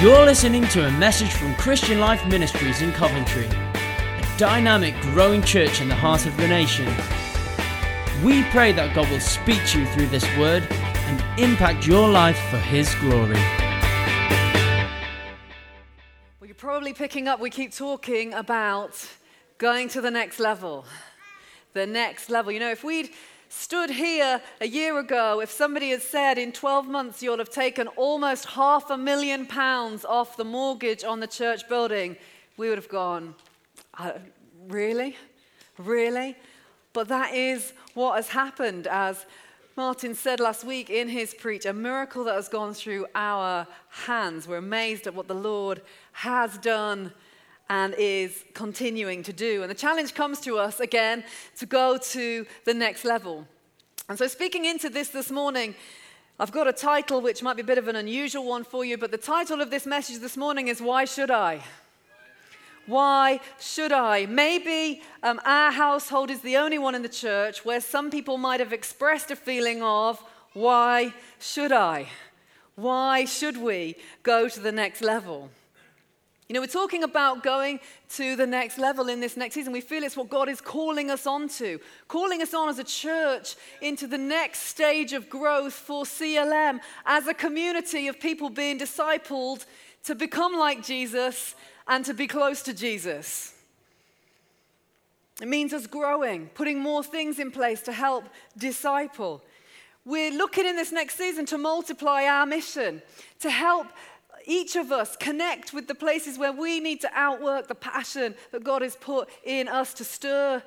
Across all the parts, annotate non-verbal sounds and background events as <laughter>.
You're listening to a message from Christian Life Ministries in Coventry, a dynamic, growing church in the heart of the nation. We pray that God will speak to you through this word and impact your life for His glory. Well, you're probably picking up, we keep talking about going to the next level. The next level. You know, if we'd stood here a year ago, if somebody had said in 12 months you'll have taken almost half a million pounds off the mortgage on the church building, we would have gone, uh, really? Really? But that is what has happened, as Martin said last week in his preach, a miracle that has gone through our hands. We're amazed at what the Lord has done and is continuing to do. And the challenge comes to us again to go to the next level. And so, speaking into this this morning, I've got a title which might be a bit of an unusual one for you, but the title of this message this morning is Why Should I? Why should I? Maybe um, our household is the only one in the church where some people might have expressed a feeling of, Why should I? Why should we go to the next level? You know, we're talking about going to the next level in this next season. We feel it's what God is calling us onto, calling us on as a church into the next stage of growth for CLM as a community of people being discipled to become like Jesus and to be close to Jesus. It means us growing, putting more things in place to help disciple. We're looking in this next season to multiply our mission, to help each of us connect with the places where we need to outwork the passion that God has put in us to stir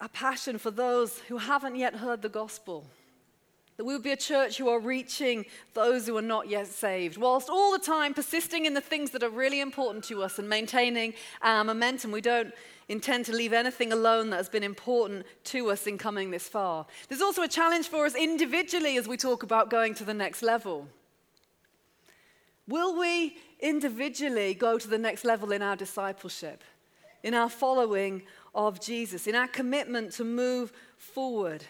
a passion for those who haven't yet heard the gospel. That we would be a church who are reaching those who are not yet saved, whilst all the time persisting in the things that are really important to us and maintaining our momentum. We don't intend to leave anything alone that has been important to us in coming this far. There's also a challenge for us individually as we talk about going to the next level. Will we individually go to the next level in our discipleship, in our following of Jesus, in our commitment to move forward?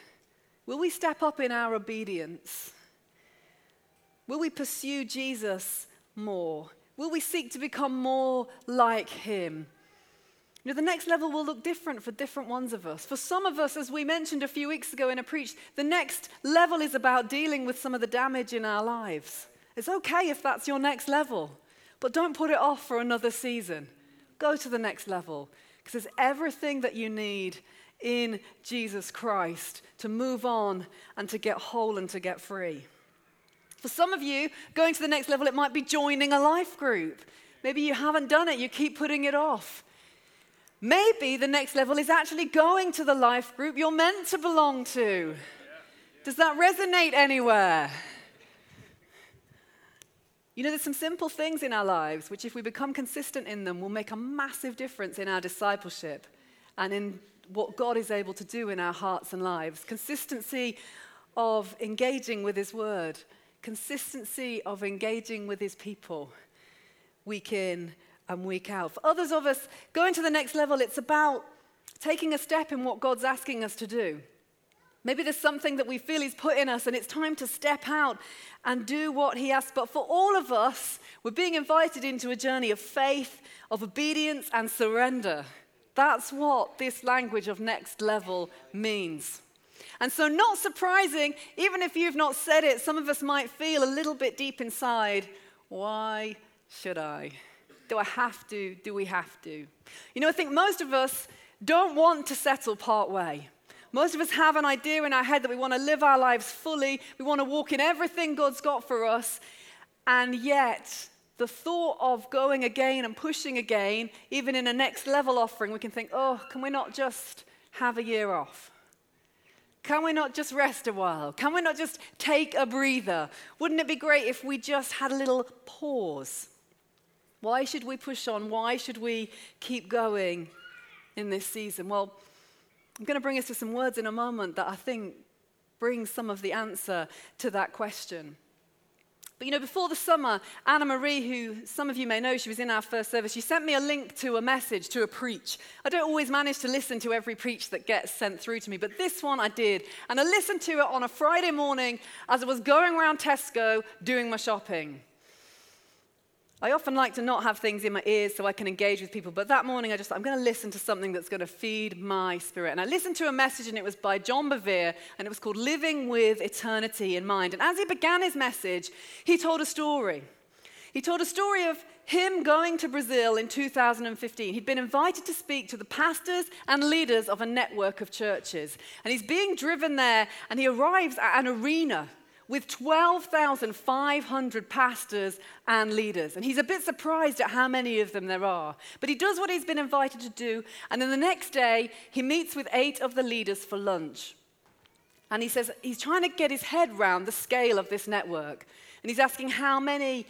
Will we step up in our obedience? Will we pursue Jesus more? Will we seek to become more like him? You know, the next level will look different for different ones of us. For some of us, as we mentioned a few weeks ago in a preach, the next level is about dealing with some of the damage in our lives. It's okay if that's your next level, but don't put it off for another season. Go to the next level because there's everything that you need in Jesus Christ to move on and to get whole and to get free. For some of you, going to the next level, it might be joining a life group. Maybe you haven't done it, you keep putting it off. Maybe the next level is actually going to the life group you're meant to belong to. Does that resonate anywhere? You know, there's some simple things in our lives which, if we become consistent in them, will make a massive difference in our discipleship and in what God is able to do in our hearts and lives. Consistency of engaging with His Word, consistency of engaging with His people week in and week out. For others of us, going to the next level, it's about taking a step in what God's asking us to do. Maybe there's something that we feel He's put in us, and it's time to step out and do what He asks. But for all of us, we're being invited into a journey of faith, of obedience, and surrender. That's what this language of next level means. And so, not surprising, even if you've not said it, some of us might feel a little bit deep inside why should I? Do I have to? Do we have to? You know, I think most of us don't want to settle part way. Most of us have an idea in our head that we want to live our lives fully, we want to walk in everything God's got for us, and yet the thought of going again and pushing again, even in a next level offering, we can think, oh, can we not just have a year off? Can we not just rest a while? Can we not just take a breather? Wouldn't it be great if we just had a little pause? Why should we push on? Why should we keep going in this season? Well, I'm going to bring us to some words in a moment that I think bring some of the answer to that question. But you know, before the summer, Anna Marie, who some of you may know, she was in our first service, she sent me a link to a message, to a preach. I don't always manage to listen to every preach that gets sent through to me, but this one I did. And I listened to it on a Friday morning as I was going around Tesco doing my shopping. I often like to not have things in my ears so I can engage with people, but that morning I just I'm going to listen to something that's going to feed my spirit. And I listened to a message, and it was by John Bevere, and it was called Living with Eternity in Mind. And as he began his message, he told a story. He told a story of him going to Brazil in 2015. He'd been invited to speak to the pastors and leaders of a network of churches. And he's being driven there, and he arrives at an arena with 12,500 pastors and leaders. And he's a bit surprised at how many of them there are. But he does what he's been invited to do. And then the next day, he meets with eight of the leaders for lunch. And he says he's trying to get his head round the scale of this network. And he's asking how many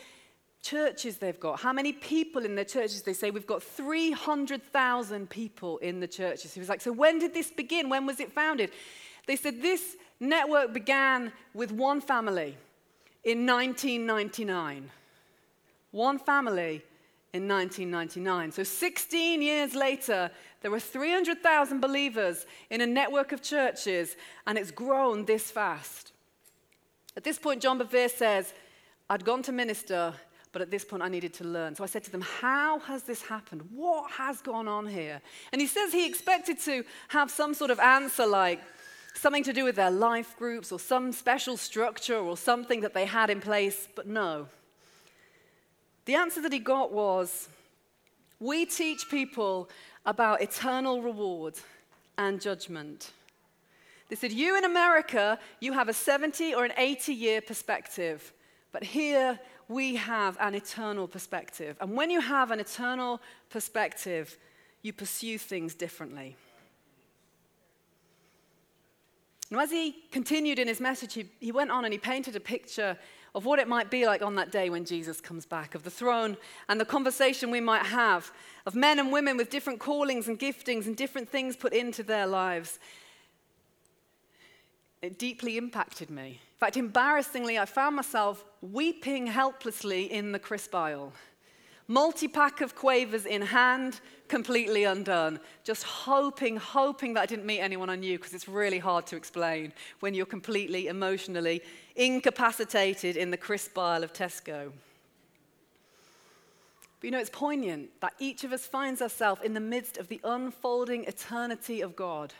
churches they've got, how many people in their churches. They say, We've got 300,000 people in the churches. He was like, So when did this begin? When was it founded? They said, This network began with one family in 1999. One family in 1999. So 16 years later, there were 300,000 believers in a network of churches, and it's grown this fast. At this point, John Bevere says, I'd gone to minister, but at this point I needed to learn. So I said to them, How has this happened? What has gone on here? And he says he expected to have some sort of answer like, something to do with their life groups or some special structure or something that they had in place, but no. The answer that he got was we teach people about eternal reward and judgment. They said, You in America, you have a 70 or an 80 year perspective, but here we have an eternal perspective. And when you have an eternal perspective, you pursue things differently. And as he continued in his message, he, he went on and he painted a picture of what it might be like on that day when Jesus comes back, of the throne and the conversation we might have, of men and women with different callings and giftings and different things put into their lives. It deeply impacted me. In fact, embarrassingly, I found myself weeping helplessly in the crisp aisle multi pack of quavers in hand, completely undone. Just hoping, hoping that I didn't meet anyone I knew because it's really hard to explain when you're completely emotionally incapacitated in the crisp aisle of Tesco. But you know, it's poignant that each of us finds ourselves in the midst of the unfolding eternity of God,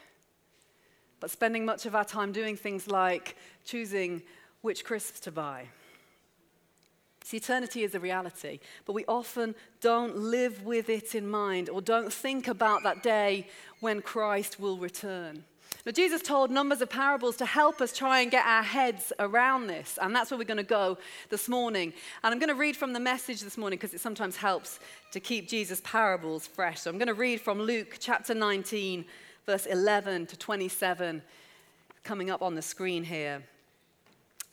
but spending much of our time doing things like choosing which crisps to buy See, eternity is a reality, but we often don't live with it in mind or don't think about that day when Christ will return. Now, Jesus told numbers of parables to help us try and get our heads around this, and that's where we're going to go this morning. And I'm going to read from the message this morning because it sometimes helps to keep Jesus' parables fresh. So I'm going to read from Luke chapter 19, verse 11 to 27, coming up on the screen here.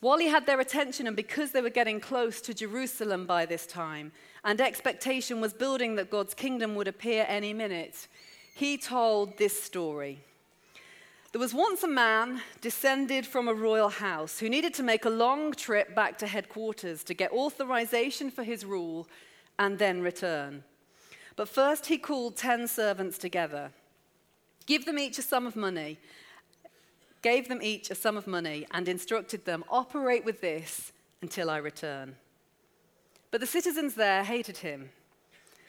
While he had their attention, and because they were getting close to Jerusalem by this time, and expectation was building that God's kingdom would appear any minute, he told this story. There was once a man descended from a royal house who needed to make a long trip back to headquarters to get authorization for his rule and then return. But first, he called ten servants together. Give them each a sum of money gave them each a sum of money, and instructed them, Operate with this until I return. But the citizens there hated him.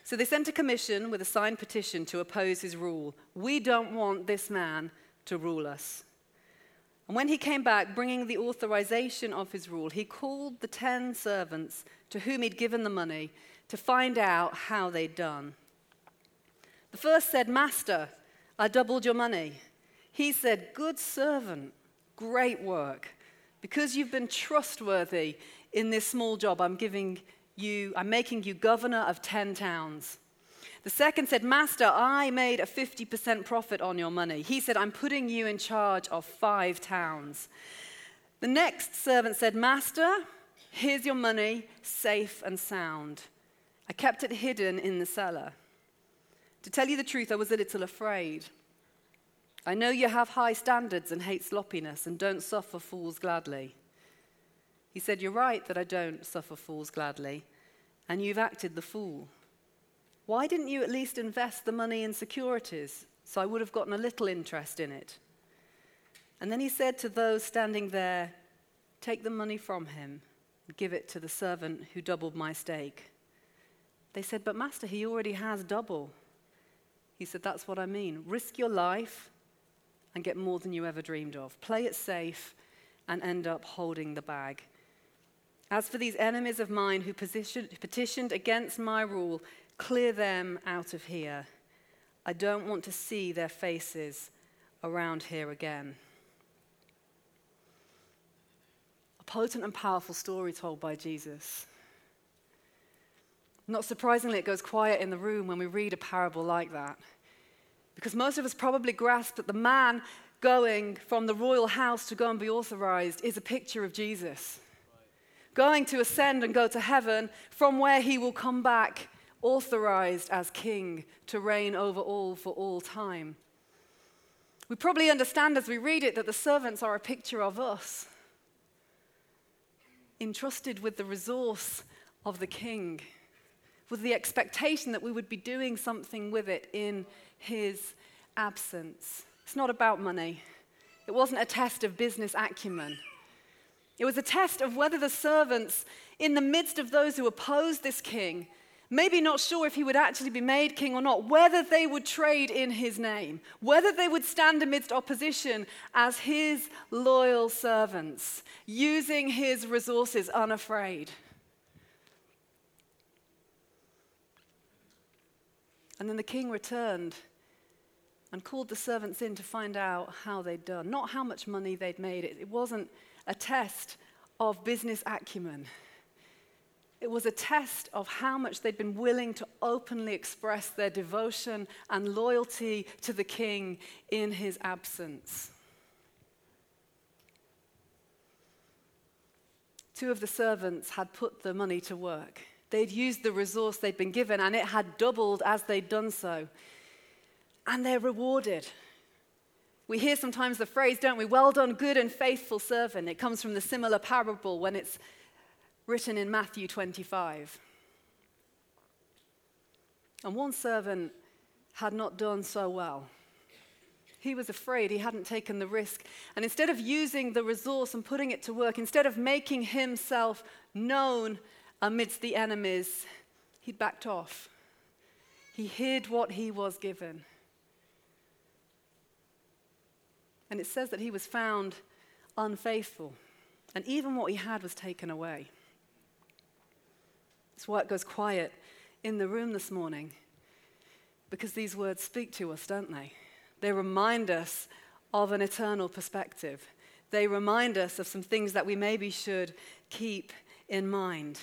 So they sent a commission with a signed petition to oppose his rule. We don't want this man to rule us. And when he came back, bringing the authorization of his rule, he called the ten servants to whom he'd given the money to find out how they'd done. The first said, Master, I doubled your money. He said, Good servant, great work. Because you've been trustworthy in this small job, I'm giving you, I'm making you governor of 10 towns. The second said, Master, I made a 50% profit on your money. He said, I'm putting you in charge of five towns. The next servant said, Master, here's your money, safe and sound. I kept it hidden in the cellar. To tell you the truth, I was a little afraid. I know you have high standards and hate sloppiness and don't suffer fools gladly. He said, You're right that I don't suffer fools gladly, and you've acted the fool. Why didn't you at least invest the money in securities so I would have gotten a little interest in it? And then he said to those standing there, Take the money from him and give it to the servant who doubled my stake. They said, But Master, he already has double. He said, That's what I mean. Risk your life and get more than you ever dreamed of. Play it safe and end up holding the bag. As for these enemies of mine who petitioned against my rule, clear them out of here. I don't want to see their faces around here again. A potent and powerful story told by Jesus. Not surprisingly, it goes quiet in the room when we read a parable like that. Because most of us probably grasp that the man going from the royal house to go and be authorized is a picture of Jesus. Going to ascend and go to heaven, from where he will come back authorized as king to reign over all for all time. We probably understand as we read it that the servants are a picture of us, entrusted with the resource of the king with the expectation that we would be doing something with it in his absence. It's not about money. It wasn't a test of business acumen. It was a test of whether the servants, in the midst of those who opposed this king, maybe not sure if he would actually be made king or not, whether they would trade in his name, whether they would stand amidst opposition as his loyal servants, using his resources unafraid. And then the king returned and called the servants in to find out how they'd done, not how much money they'd made. It, it wasn't a test of business acumen. It was a test of how much they'd been willing to openly express their devotion and loyalty to the king in his absence. Two of the servants had put the money to work. They'd used the resource they'd been given, and it had doubled as they'd done so. And they're rewarded. We hear sometimes the phrase, don't we? Well done, good and faithful servant. It comes from the similar parable when it's written in Matthew 25. And one servant had not done so well. He was afraid, he hadn't taken the risk. And instead of using the resource and putting it to work, instead of making himself known amidst the enemies, he backed off. He hid what he was given. And it says that he was found unfaithful, and even what he had was taken away. That's why it goes quiet in the room this morning, because these words speak to us, don't they? They remind us of an eternal perspective. They remind us of some things that we maybe should keep in mind.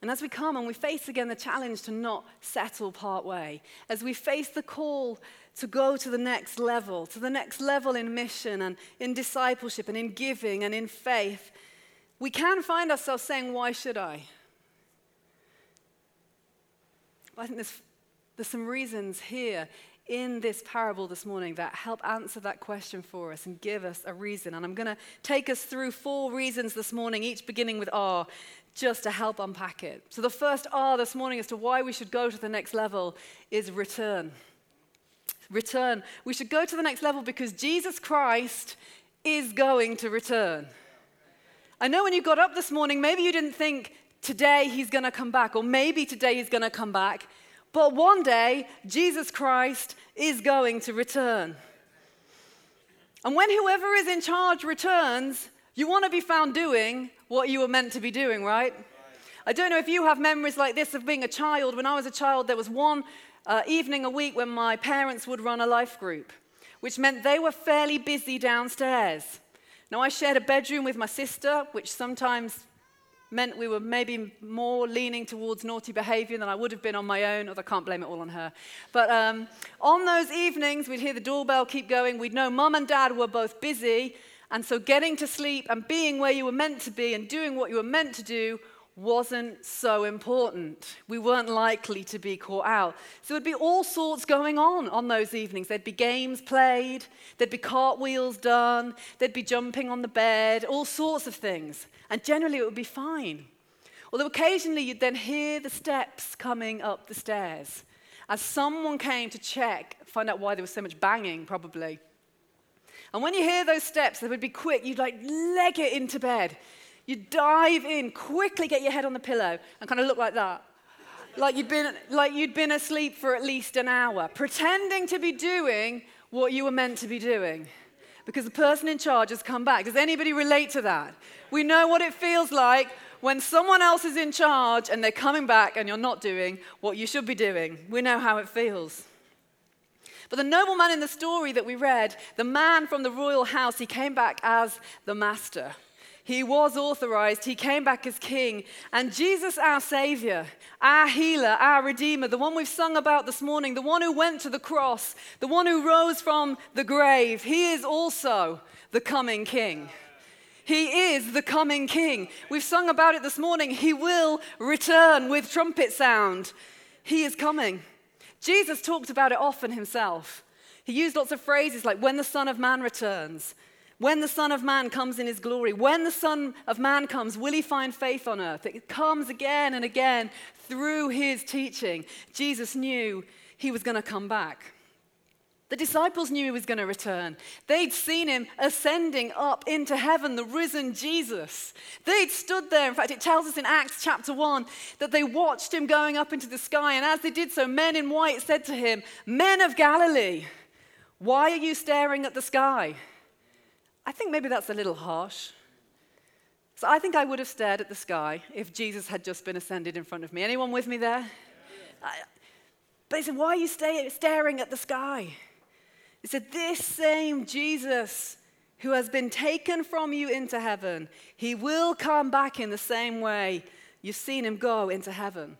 And as we come and we face again the challenge to not settle part way, as we face the call to go to the next level, to the next level in mission and in discipleship and in giving and in faith, we can find ourselves saying, Why should I? I think there's, there's some reasons here in this parable this morning that help answer that question for us and give us a reason. And I'm going to take us through four reasons this morning, each beginning with R, just to help unpack it. So, the first R this morning as to why we should go to the next level is return. Return. We should go to the next level because Jesus Christ is going to return. I know when you got up this morning, maybe you didn't think today he's going to come back, or maybe today he's going to come back, but one day Jesus Christ is going to return. And when whoever is in charge returns, you want to be found doing what you were meant to be doing, right? I don't know if you have memories like this of being a child. When I was a child, there was one uh, evening a week when my parents would run a life group, which meant they were fairly busy downstairs. Now, I shared a bedroom with my sister, which sometimes meant we were maybe more leaning towards naughty behavior than I would have been on my own, although I can't blame it all on her. But um, on those evenings, we'd hear the doorbell keep going. We'd know mum and dad were both busy, and so getting to sleep and being where you were meant to be and doing what you were meant to do wasn't so important. We weren't likely to be caught out. So there'd be all sorts going on on those evenings. There'd be games played, there'd be cartwheels done, there'd be jumping on the bed, all sorts of things. And generally it would be fine. Although occasionally you'd then hear the steps coming up the stairs as someone came to check, find out why there was so much banging, probably. And when you hear those steps, they would be quick. You'd like leg it into bed. You dive in, quickly get your head on the pillow, and kind of look like that. Like you'd, been, like you'd been asleep for at least an hour, pretending to be doing what you were meant to be doing. Because the person in charge has come back. Does anybody relate to that? We know what it feels like when someone else is in charge and they're coming back and you're not doing what you should be doing. We know how it feels. But the nobleman in the story that we read, the man from the royal house, he came back as the master. He was authorized, he came back as king. And Jesus, our Savior, our healer, our Redeemer, the one we've sung about this morning, the one who went to the cross, the one who rose from the grave, he is also the coming king. He is the coming king. We've sung about it this morning. He will return with trumpet sound. He is coming. Jesus talked about it often himself. He used lots of phrases like, when the Son of Man returns, when the Son of Man comes in his glory, when the Son of Man comes, will he find faith on earth? It comes again and again through his teaching. Jesus knew he was going to come back. The disciples knew he was going to return. They'd seen him ascending up into heaven, the risen Jesus. They'd stood there. In fact, it tells us in Acts chapter 1 that they watched him going up into the sky. And as they did so, men in white said to him, Men of Galilee, why are you staring at the sky? I think maybe that's a little harsh. So I think I would have stared at the sky if Jesus had just been ascended in front of me. Anyone with me there? Yeah. but he said, Why are you staring at the sky? He said, This same Jesus who has been taken from you into heaven, he will come back in the same way you've seen him go into heaven.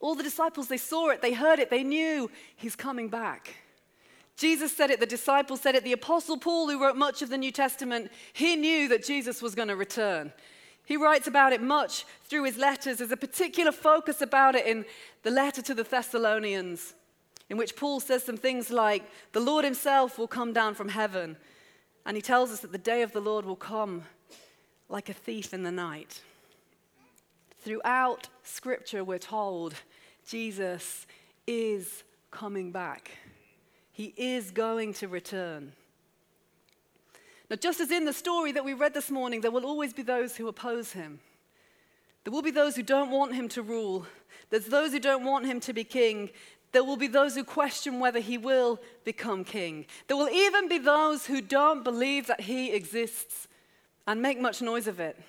All the disciples, they saw it, they heard it, they knew he's coming back. Jesus said it, the disciples said it, the Apostle Paul, who wrote much of the New Testament, he knew that Jesus was going to return. He writes about it much through his letters. There's a particular focus about it in the letter to the Thessalonians, in which Paul says some things like, The Lord himself will come down from heaven. And he tells us that the day of the Lord will come like a thief in the night. Throughout Scripture, we're told Jesus is coming back. He is going to return. Now, just as in the story that we read this morning, there will always be those who oppose him. There will be those who don't want him to rule. There's those who don't want him to be king. There will be those who question whether he will become king. There will even be those who don't believe that he exists and make much noise of it.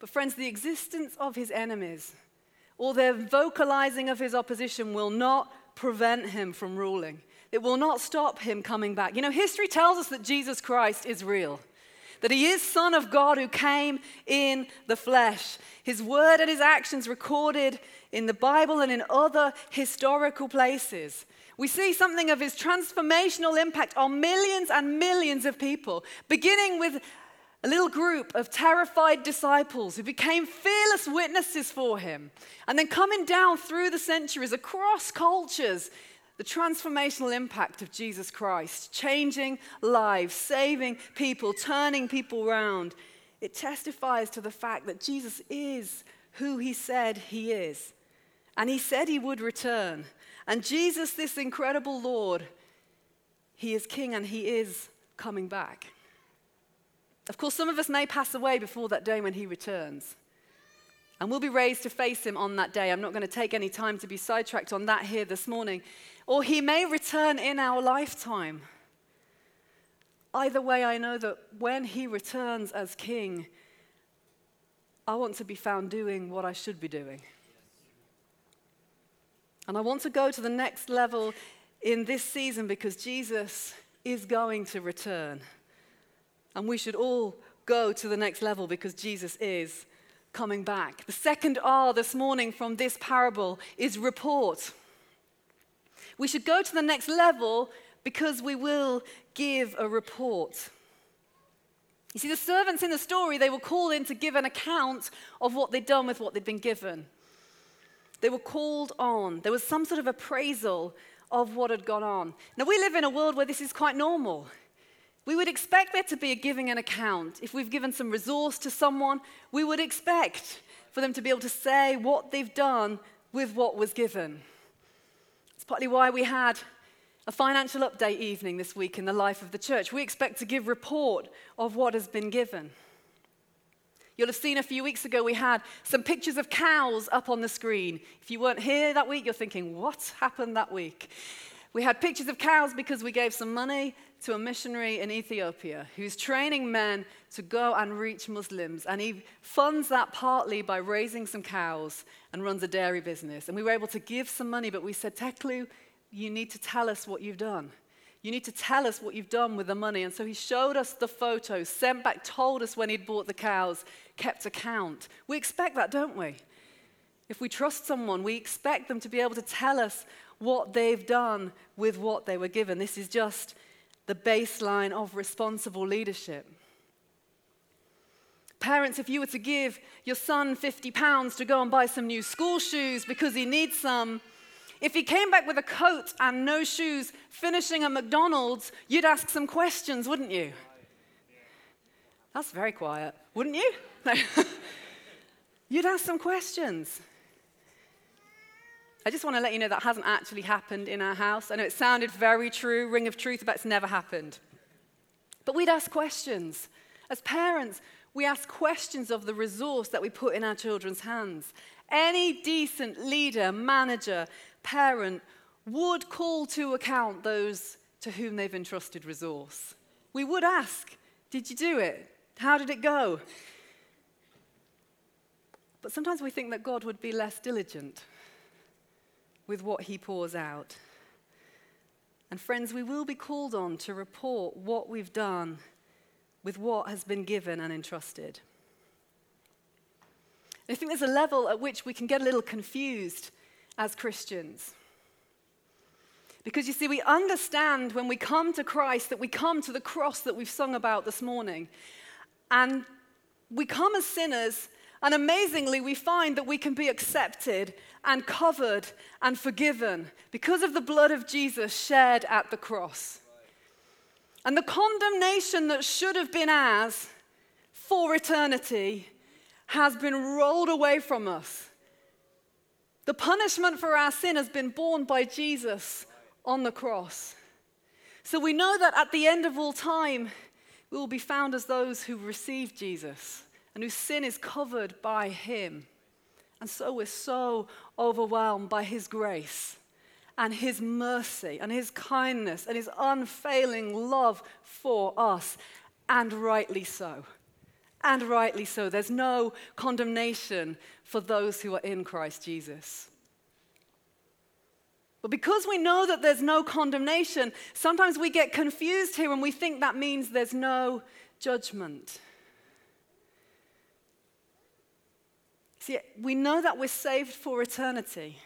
But, friends, the existence of his enemies or their vocalizing of his opposition will not prevent him from ruling. It will not stop him coming back. You know, history tells us that Jesus Christ is real, that he is Son of God who came in the flesh. His word and his actions recorded in the Bible and in other historical places. We see something of his transformational impact on millions and millions of people, beginning with a little group of terrified disciples who became fearless witnesses for him, and then coming down through the centuries across cultures the transformational impact of Jesus Christ, changing lives, saving people, turning people around, it testifies to the fact that Jesus is who he said he is. And he said he would return. And Jesus, this incredible Lord, he is king and he is coming back. Of course, some of us may pass away before that day when he returns. And we'll be raised to face him on that day. I'm not going to take any time to be sidetracked on that here this morning or he may return in our lifetime. Either way, I know that when he returns as king, I want to be found doing what I should be doing. And I want to go to the next level in this season because Jesus is going to return. And we should all go to the next level because Jesus is coming back. The second R this morning from this parable is report. We should go to the next level because we will give a report. You see, the servants in the story, they were called in to give an account of what they'd done with what they'd been given. They were called on. There was some sort of appraisal of what had gone on. Now, we live in a world where this is quite normal. We would expect there to be a giving an account. If we've given some resource to someone, we would expect for them to be able to say what they've done with what was given. It's partly why we had a financial update evening this week in the life of the church. We expect to give report of what has been given. You'll have seen a few weeks ago we had some pictures of cows up on the screen. If you weren't here that week, you're thinking, what happened that week? We had pictures of cows because we gave some money to a missionary in Ethiopia who's training men to go and reach Muslims. And he funds that partly by raising some cows and runs a dairy business. And we were able to give some money, but we said, Teklu, you need to tell us what you've done. You need to tell us what you've done with the money. And so he showed us the photos, sent back, told us when he'd bought the cows, kept account. We expect that, don't we? If we trust someone, we expect them to be able to tell us what they've done with what they were given. This is just the baseline of responsible leadership. Parents, if you were to give your son 50 pounds to go and buy some new school shoes because he needs some, if he came back with a coat and no shoes, finishing at McDonald's, you'd ask some questions, wouldn't you? That's very quiet, wouldn't you? No. <laughs> you'd ask some questions. I just want to let you know that hasn't actually happened in our house. I know it sounded very true, ring of truth, but it's never happened. But we'd ask questions. As parents, we ask questions of the resource that we put in our children's hands. Any decent leader, manager, parent would call to account those to whom they've entrusted resource. We would ask, Did you do it? How did it go? But sometimes we think that God would be less diligent with what he pours out. And friends, we will be called on to report what we've done with what has been given and entrusted. I think there's a level at which we can get a little confused as Christians. Because you see, we understand when we come to Christ that we come to the cross that we've sung about this morning. And we come as sinners, and amazingly, we find that we can be accepted and covered and forgiven because of the blood of Jesus shed at the cross. And the condemnation that should have been ours for eternity has been rolled away from us the punishment for our sin has been borne by Jesus on the cross. So we know that at the end of all time, we will be found as those who receive Jesus and whose sin is covered by him. And so we're so overwhelmed by his grace and his mercy and his kindness and his unfailing love for us, and rightly so. And rightly so. There's no condemnation for those who are in Christ Jesus. But because we know that there's no condemnation, sometimes we get confused here and we think that means there's no judgment. See, we know that we're saved for eternity.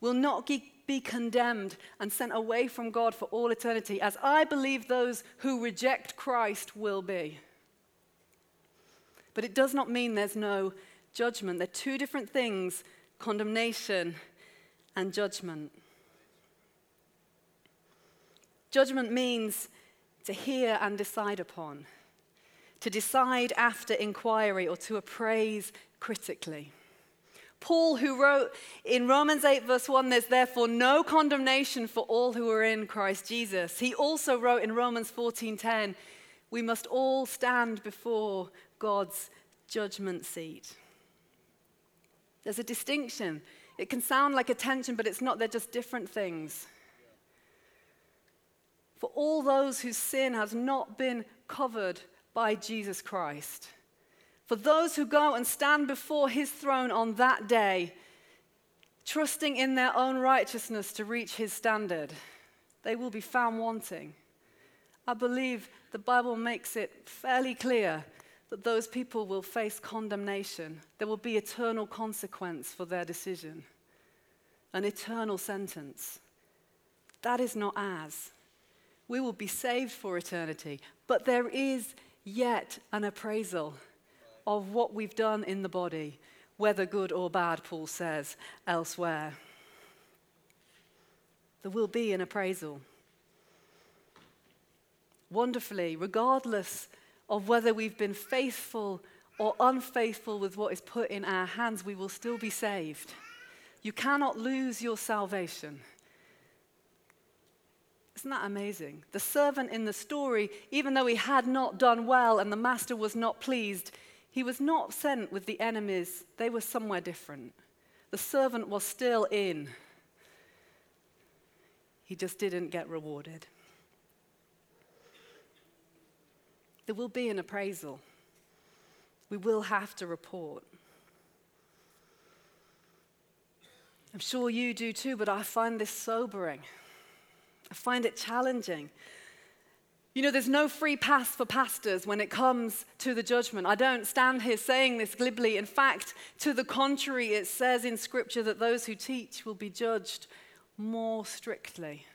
We'll not be condemned and sent away from God for all eternity, as I believe those who reject Christ will be. But it does not mean there's no judgment. They're two different things condemnation and judgment. Judgment means to hear and decide upon, to decide after inquiry, or to appraise critically. Paul, who wrote in Romans 8, verse 1, there's therefore no condemnation for all who are in Christ Jesus. He also wrote in Romans 14:10, we must all stand before God's judgment seat. There's a distinction. It can sound like a tension, but it's not. They're just different things. For all those whose sin has not been covered by Jesus Christ, for those who go and stand before his throne on that day, trusting in their own righteousness to reach his standard, they will be found wanting. I believe the Bible makes it fairly clear that those people will face condemnation. There will be eternal consequence for their decision, an eternal sentence. That is not ours. We will be saved for eternity, but there is yet an appraisal of what we've done in the body, whether good or bad, Paul says elsewhere. There will be an appraisal. Wonderfully, regardless of whether we've been faithful or unfaithful with what is put in our hands, we will still be saved. You cannot lose your salvation. Isn't that amazing? The servant in the story, even though he had not done well and the master was not pleased, he was not sent with the enemies, they were somewhere different. The servant was still in. He just didn't get rewarded. There will be an appraisal. We will have to report. I'm sure you do too, but I find this sobering. I find it challenging. You know, there's no free pass for pastors when it comes to the judgment. I don't stand here saying this glibly. In fact, to the contrary, it says in Scripture that those who teach will be judged more strictly.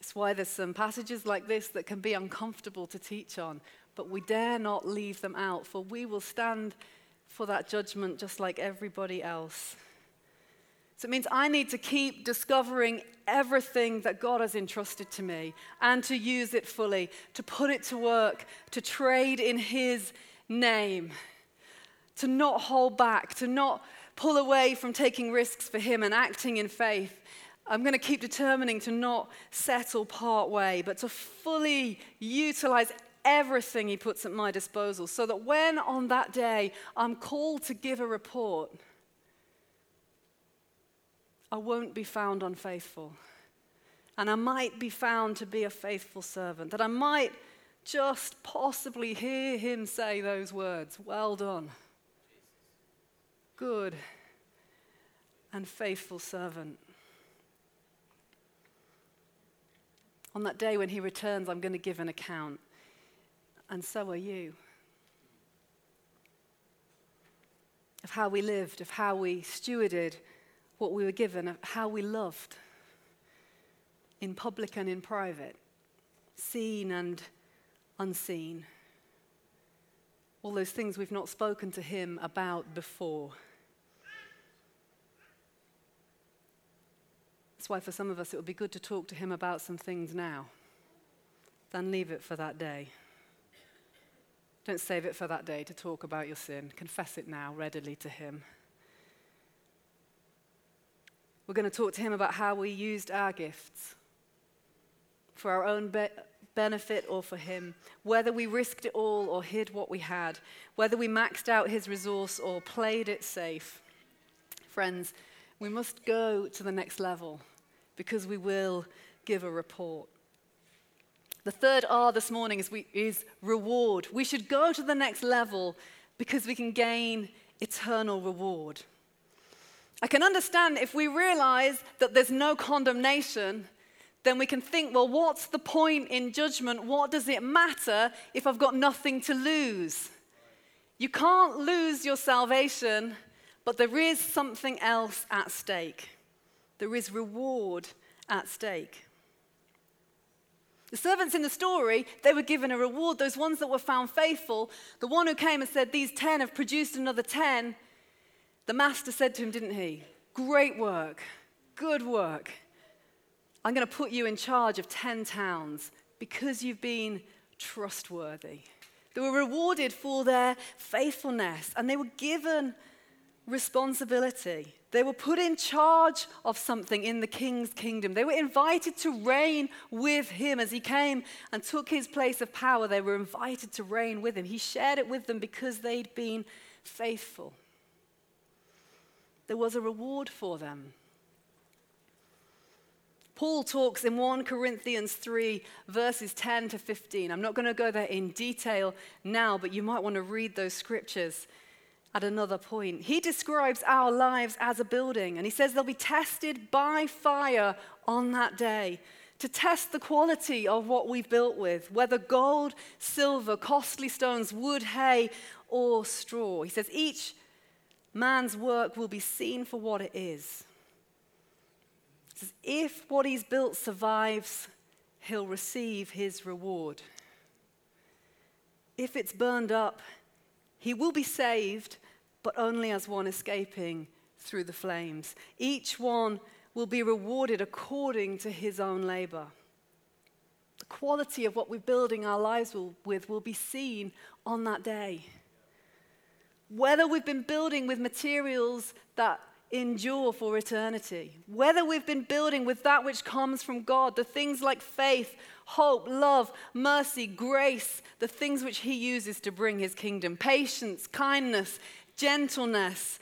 It's why there's some passages like this that can be uncomfortable to teach on, but we dare not leave them out, for we will stand for that judgment just like everybody else. So it means I need to keep discovering everything that God has entrusted to me and to use it fully, to put it to work, to trade in His name, to not hold back, to not pull away from taking risks for Him and acting in faith. I'm going to keep determining to not settle part way, but to fully utilize everything He puts at my disposal so that when on that day I'm called to give a report, I won't be found unfaithful. And I might be found to be a faithful servant. That I might just possibly hear him say those words Well done, good and faithful servant. On that day when he returns, I'm going to give an account. And so are you. Of how we lived, of how we stewarded what we were given, how we loved in public and in private, seen and unseen. All those things we've not spoken to Him about before. That's why, for some of us, it would be good to talk to Him about some things now than leave it for that day. Don't save it for that day to talk about your sin. Confess it now readily to Him. We're going to talk to him about how we used our gifts for our own be- benefit or for him, whether we risked it all or hid what we had, whether we maxed out his resource or played it safe. Friends, we must go to the next level because we will give a report. The third R this morning is, we, is reward. We should go to the next level because we can gain eternal reward. I can understand if we realize that there's no condemnation, then we can think, well, what's the point in judgment? What does it matter if I've got nothing to lose? You can't lose your salvation, but there is something else at stake. There is reward at stake. The servants in the story, they were given a reward. Those ones that were found faithful, the one who came and said, These 10 have produced another 10, the master said to him, didn't he? Great work, good work. I'm going to put you in charge of 10 towns because you've been trustworthy. They were rewarded for their faithfulness and they were given responsibility. They were put in charge of something in the king's kingdom. They were invited to reign with him as he came and took his place of power. They were invited to reign with him. He shared it with them because they'd been faithful there was a reward for them. Paul talks in 1 Corinthians 3, verses 10 to 15. I'm not going to go there in detail now, but you might want to read those scriptures at another point. He describes our lives as a building, and he says they'll be tested by fire on that day to test the quality of what we've built with, whether gold, silver, costly stones, wood, hay, or straw. He says each man's work will be seen for what it is. Says, if what he's built survives, he'll receive his reward. If it's burned up, he will be saved, but only as one escaping through the flames. Each one will be rewarded according to his own labor. The quality of what we're building our lives with will be seen on that day. Whether we've been building with materials that endure for eternity. Whether we've been building with that which comes from God, the things like faith, hope, love, mercy, grace, the things which He uses to bring His kingdom, patience, kindness, gentleness,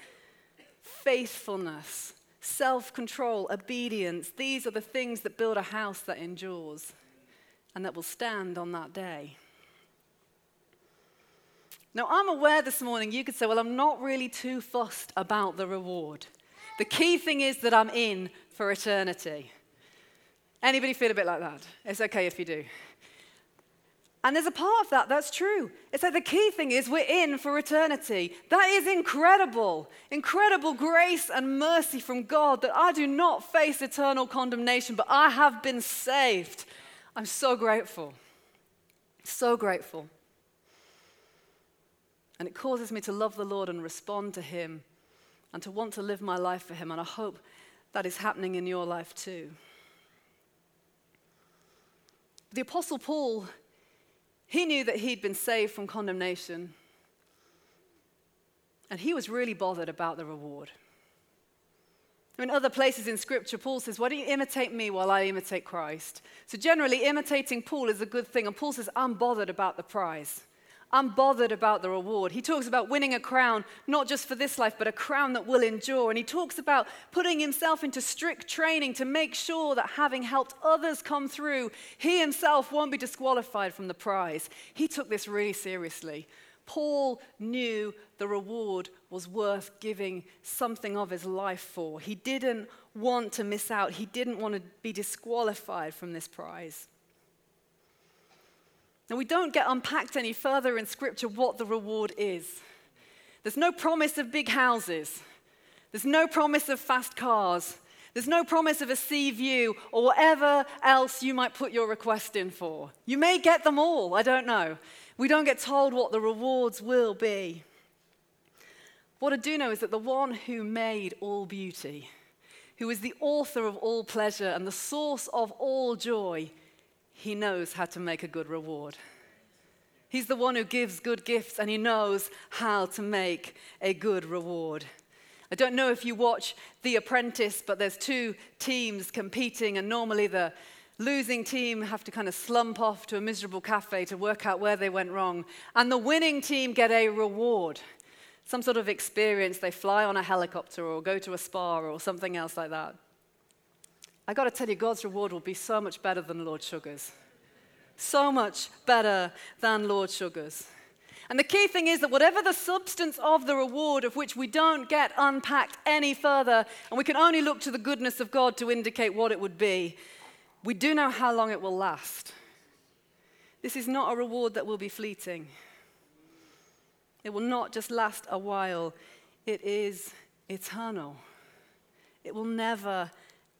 faithfulness, self control, obedience. These are the things that build a house that endures and that will stand on that day. Now, I'm aware this morning you could say, well, I'm not really too fussed about the reward. The key thing is that I'm in for eternity. Anybody feel a bit like that? It's okay if you do. And there's a part of that that's true. It's like the key thing is we're in for eternity. That is incredible. Incredible grace and mercy from God that I do not face eternal condemnation, but I have been saved. I'm so grateful. So grateful. And it causes me to love the Lord and respond to Him and to want to live my life for Him. And I hope that is happening in your life too. The Apostle Paul, he knew that he'd been saved from condemnation. And he was really bothered about the reward. In other places in Scripture, Paul says, Why don't you imitate me while I imitate Christ? So, generally, imitating Paul is a good thing. And Paul says, I'm bothered about the prize. I'm bothered about the reward. He talks about winning a crown, not just for this life, but a crown that will endure. And he talks about putting himself into strict training to make sure that having helped others come through, he himself won't be disqualified from the prize. He took this really seriously. Paul knew the reward was worth giving something of his life for. He didn't want to miss out, he didn't want to be disqualified from this prize. Now, we don't get unpacked any further in Scripture what the reward is. There's no promise of big houses, there's no promise of fast cars, there's no promise of a sea view or whatever else you might put your request in for. You may get them all, I don't know. We don't get told what the rewards will be. What I do know is that the one who made all beauty, who is the author of all pleasure and the source of all joy, he knows how to make a good reward. He's the one who gives good gifts and he knows how to make a good reward. I don't know if you watch The Apprentice, but there's two teams competing, and normally the losing team have to kind of slump off to a miserable cafe to work out where they went wrong. And the winning team get a reward, some sort of experience. They fly on a helicopter or go to a spa or something else like that. I got to tell you, God's reward will be so much better than Lord Sugar's. So much better than Lord Sugar's. And the key thing is that whatever the substance of the reward, of which we don't get unpacked any further, and we can only look to the goodness of God to indicate what it would be, we do know how long it will last. This is not a reward that will be fleeting. It will not just last a while, it is eternal. It will never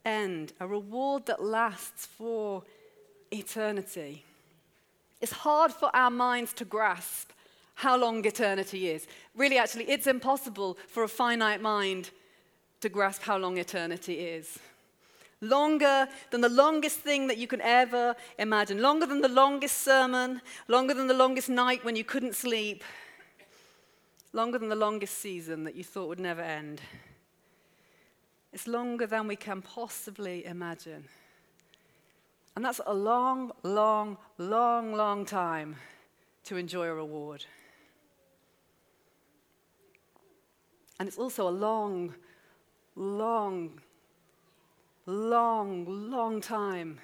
end, a reward that lasts for eternity. It's hard for our minds to grasp how long eternity is. Really, actually, it's impossible for a finite mind to grasp how long eternity is. Longer than the longest thing that you can ever imagine, longer than the longest sermon, longer than the longest night when you couldn't sleep, longer than the longest season that you thought would never end. It's longer than we can possibly imagine. And that's a long, long, long, long time to enjoy a reward. And it's also a long, long, long, long time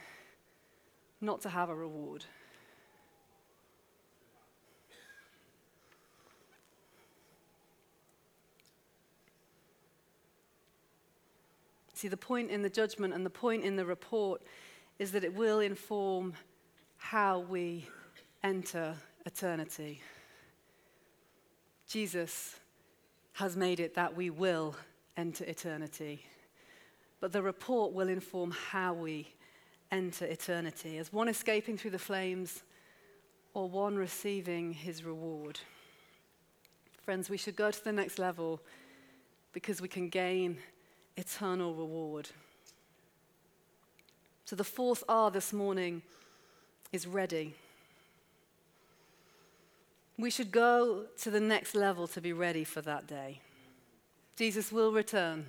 not to have a reward. See, the point in the judgment and the point in the report is that it will inform how we enter eternity. Jesus has made it that we will enter eternity. But the report will inform how we enter eternity as one escaping through the flames or one receiving his reward. Friends, we should go to the next level because we can gain eternal reward. So, the fourth R this morning is ready. We should go to the next level to be ready for that day. Jesus will return.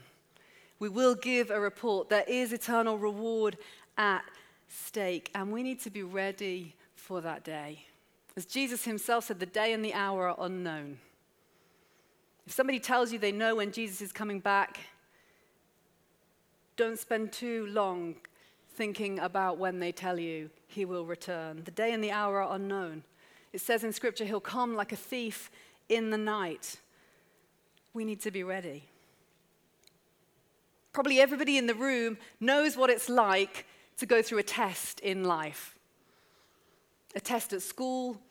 We will give a report. There is eternal reward at stake, and we need to be ready for that day. As Jesus himself said, the day and the hour are unknown. If somebody tells you they know when Jesus is coming back, don't spend too long thinking about when they tell you he will return. The day and the hour are unknown. It says in Scripture, he'll come like a thief in the night. We need to be ready. Probably everybody in the room knows what it's like to go through a test in life a test at school,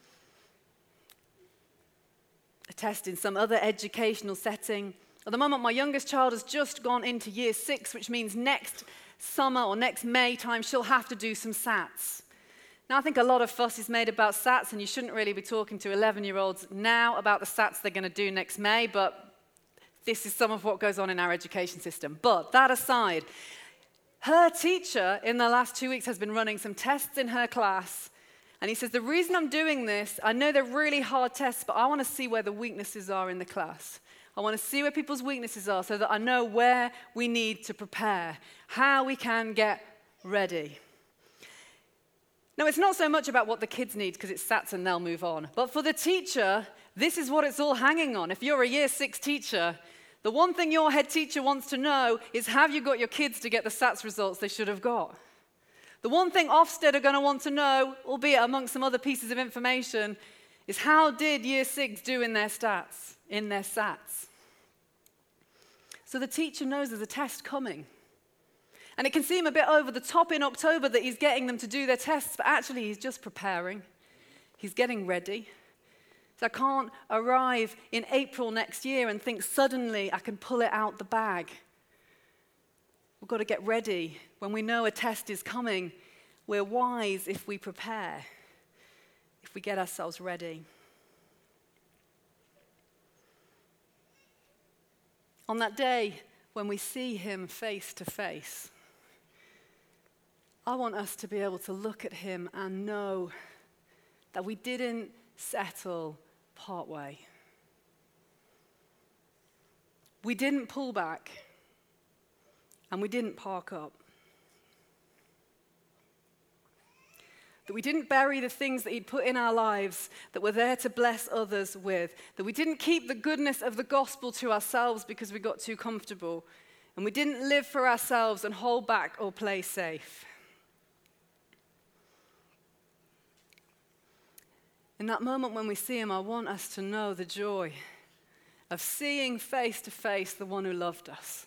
a test in some other educational setting. At the moment, my youngest child has just gone into year six, which means next summer or next May time, she'll have to do some SATs. Now, I think a lot of fuss is made about SATs, and you shouldn't really be talking to 11 year olds now about the SATs they're going to do next May, but this is some of what goes on in our education system. But that aside, her teacher in the last two weeks has been running some tests in her class. And he says, The reason I'm doing this, I know they're really hard tests, but I want to see where the weaknesses are in the class. I want to see where people's weaknesses are so that I know where we need to prepare, how we can get ready. Now, it's not so much about what the kids need because it's SATs and they'll move on. But for the teacher, this is what it's all hanging on. If you're a year six teacher, the one thing your head teacher wants to know is have you got your kids to get the SATs results they should have got? The one thing Ofsted are going to want to know, albeit amongst some other pieces of information, is how did year six do in their stats, in their SATs? So the teacher knows there's a test coming. And it can seem a bit over the top in October that he's getting them to do their tests, but actually he's just preparing. He's getting ready. So I can't arrive in April next year and think suddenly I can pull it out the bag. We've got to get ready. When we know a test is coming, we're wise if we prepare, if we get ourselves ready. On that day when we see him face to face, I want us to be able to look at him and know that we didn't settle partway. We didn't pull back and we didn't park up. That we didn't bury the things that He'd put in our lives that were there to bless others with. That we didn't keep the goodness of the gospel to ourselves because we got too comfortable. And we didn't live for ourselves and hold back or play safe. In that moment when we see him, I want us to know the joy of seeing face to face the one who loved us,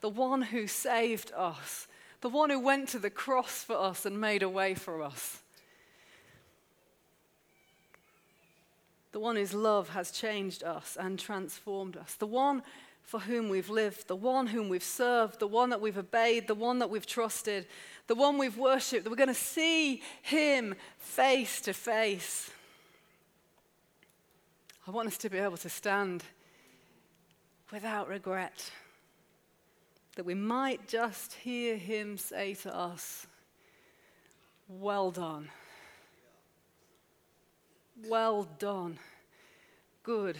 the one who saved us, the one who went to the cross for us and made a way for us. The one whose love has changed us and transformed us. The one for whom we've lived, the one whom we've served, the one that we've obeyed, the one that we've trusted, the one we've worshipped. That we're going to see him face to face. I want us to be able to stand without regret. That we might just hear him say to us, Well done. Well done, good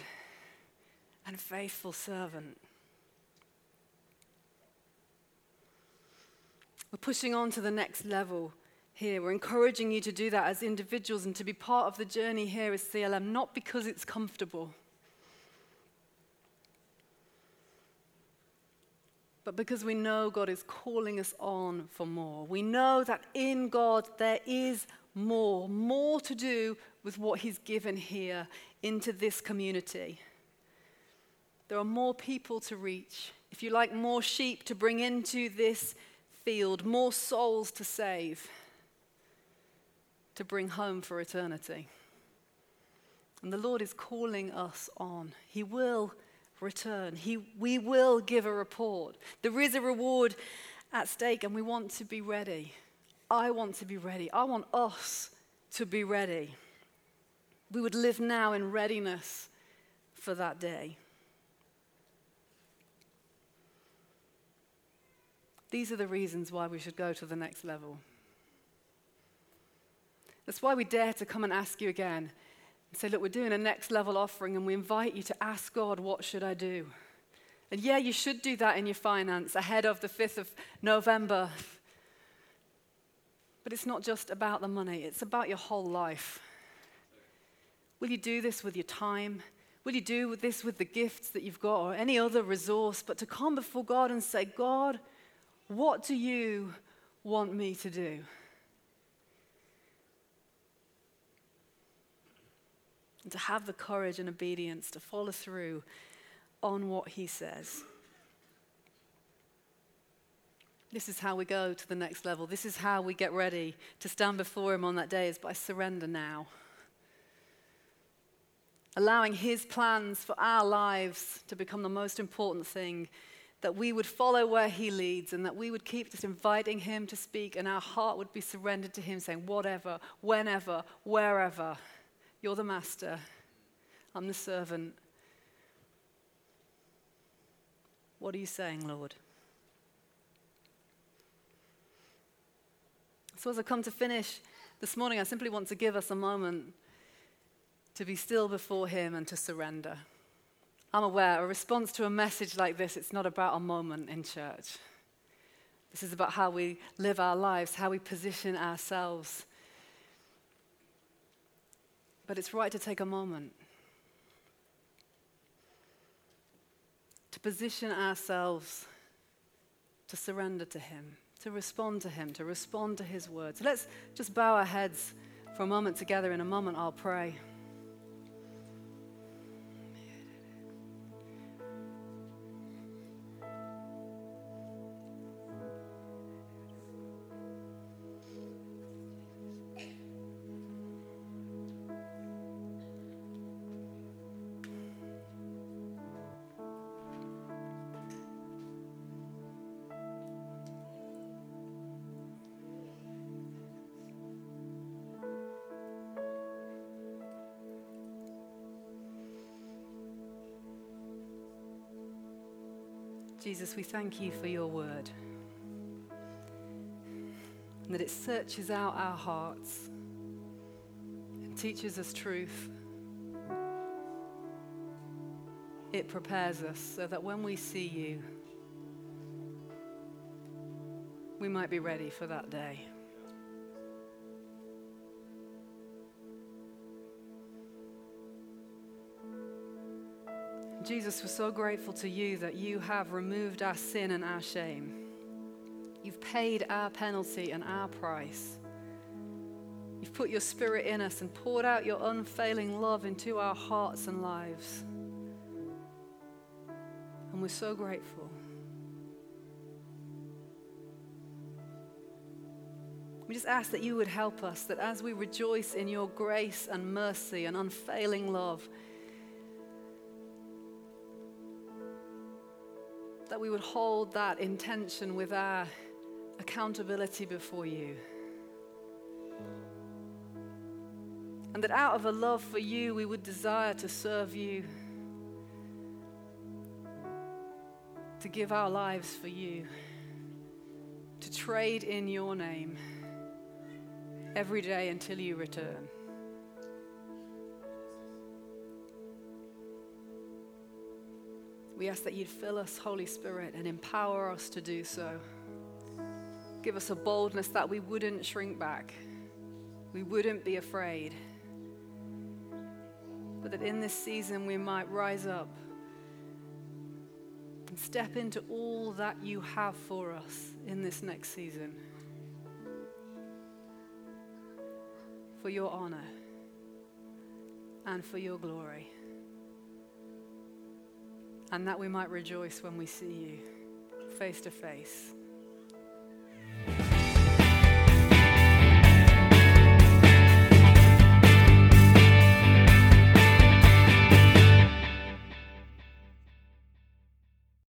and faithful servant. We're pushing on to the next level here. We're encouraging you to do that as individuals and to be part of the journey here as CLM, not because it's comfortable, but because we know God is calling us on for more. We know that in God there is more, more to do with what He's given here into this community. There are more people to reach. If you like, more sheep to bring into this field, more souls to save to bring home for eternity. And the Lord is calling us on. He will return. He, we will give a report. There is a reward at stake, and we want to be ready. I want to be ready. I want us to be ready. We would live now in readiness for that day. These are the reasons why we should go to the next level. That's why we dare to come and ask you again and say, Look, we're doing a next level offering, and we invite you to ask God, What should I do? And yeah, you should do that in your finance ahead of the 5th of November. But it's not just about the money, it's about your whole life. Will you do this with your time? Will you do this with the gifts that you've got or any other resource? But to come before God and say, God, what do you want me to do? And to have the courage and obedience to follow through on what He says. This is how we go to the next level. This is how we get ready to stand before Him on that day, is by surrender now. Allowing His plans for our lives to become the most important thing that we would follow where He leads and that we would keep just inviting Him to speak and our heart would be surrendered to Him, saying, Whatever, whenever, wherever, you're the master, I'm the servant. What are you saying, Lord? So, as I come to finish this morning, I simply want to give us a moment to be still before Him and to surrender. I'm aware a response to a message like this, it's not about a moment in church. This is about how we live our lives, how we position ourselves. But it's right to take a moment to position ourselves to surrender to Him, to respond to Him, to respond to His words. Let's just bow our heads for a moment together. In a moment, I'll pray. Jesus, we thank you for your word. And that it searches out our hearts and teaches us truth. It prepares us so that when we see you, we might be ready for that day. Jesus, we're so grateful to you that you have removed our sin and our shame. You've paid our penalty and our price. You've put your spirit in us and poured out your unfailing love into our hearts and lives. And we're so grateful. We just ask that you would help us, that as we rejoice in your grace and mercy and unfailing love, that we would hold that intention with our accountability before you. And that out of a love for you, we would desire to serve you, to give our lives for you, to trade in your name every day until you return. We ask that you'd fill us, Holy Spirit, and empower us to do so. Give us a boldness that we wouldn't shrink back, we wouldn't be afraid, but that in this season we might rise up and step into all that you have for us in this next season. For your honor and for your glory and that we might rejoice when we see you face to face.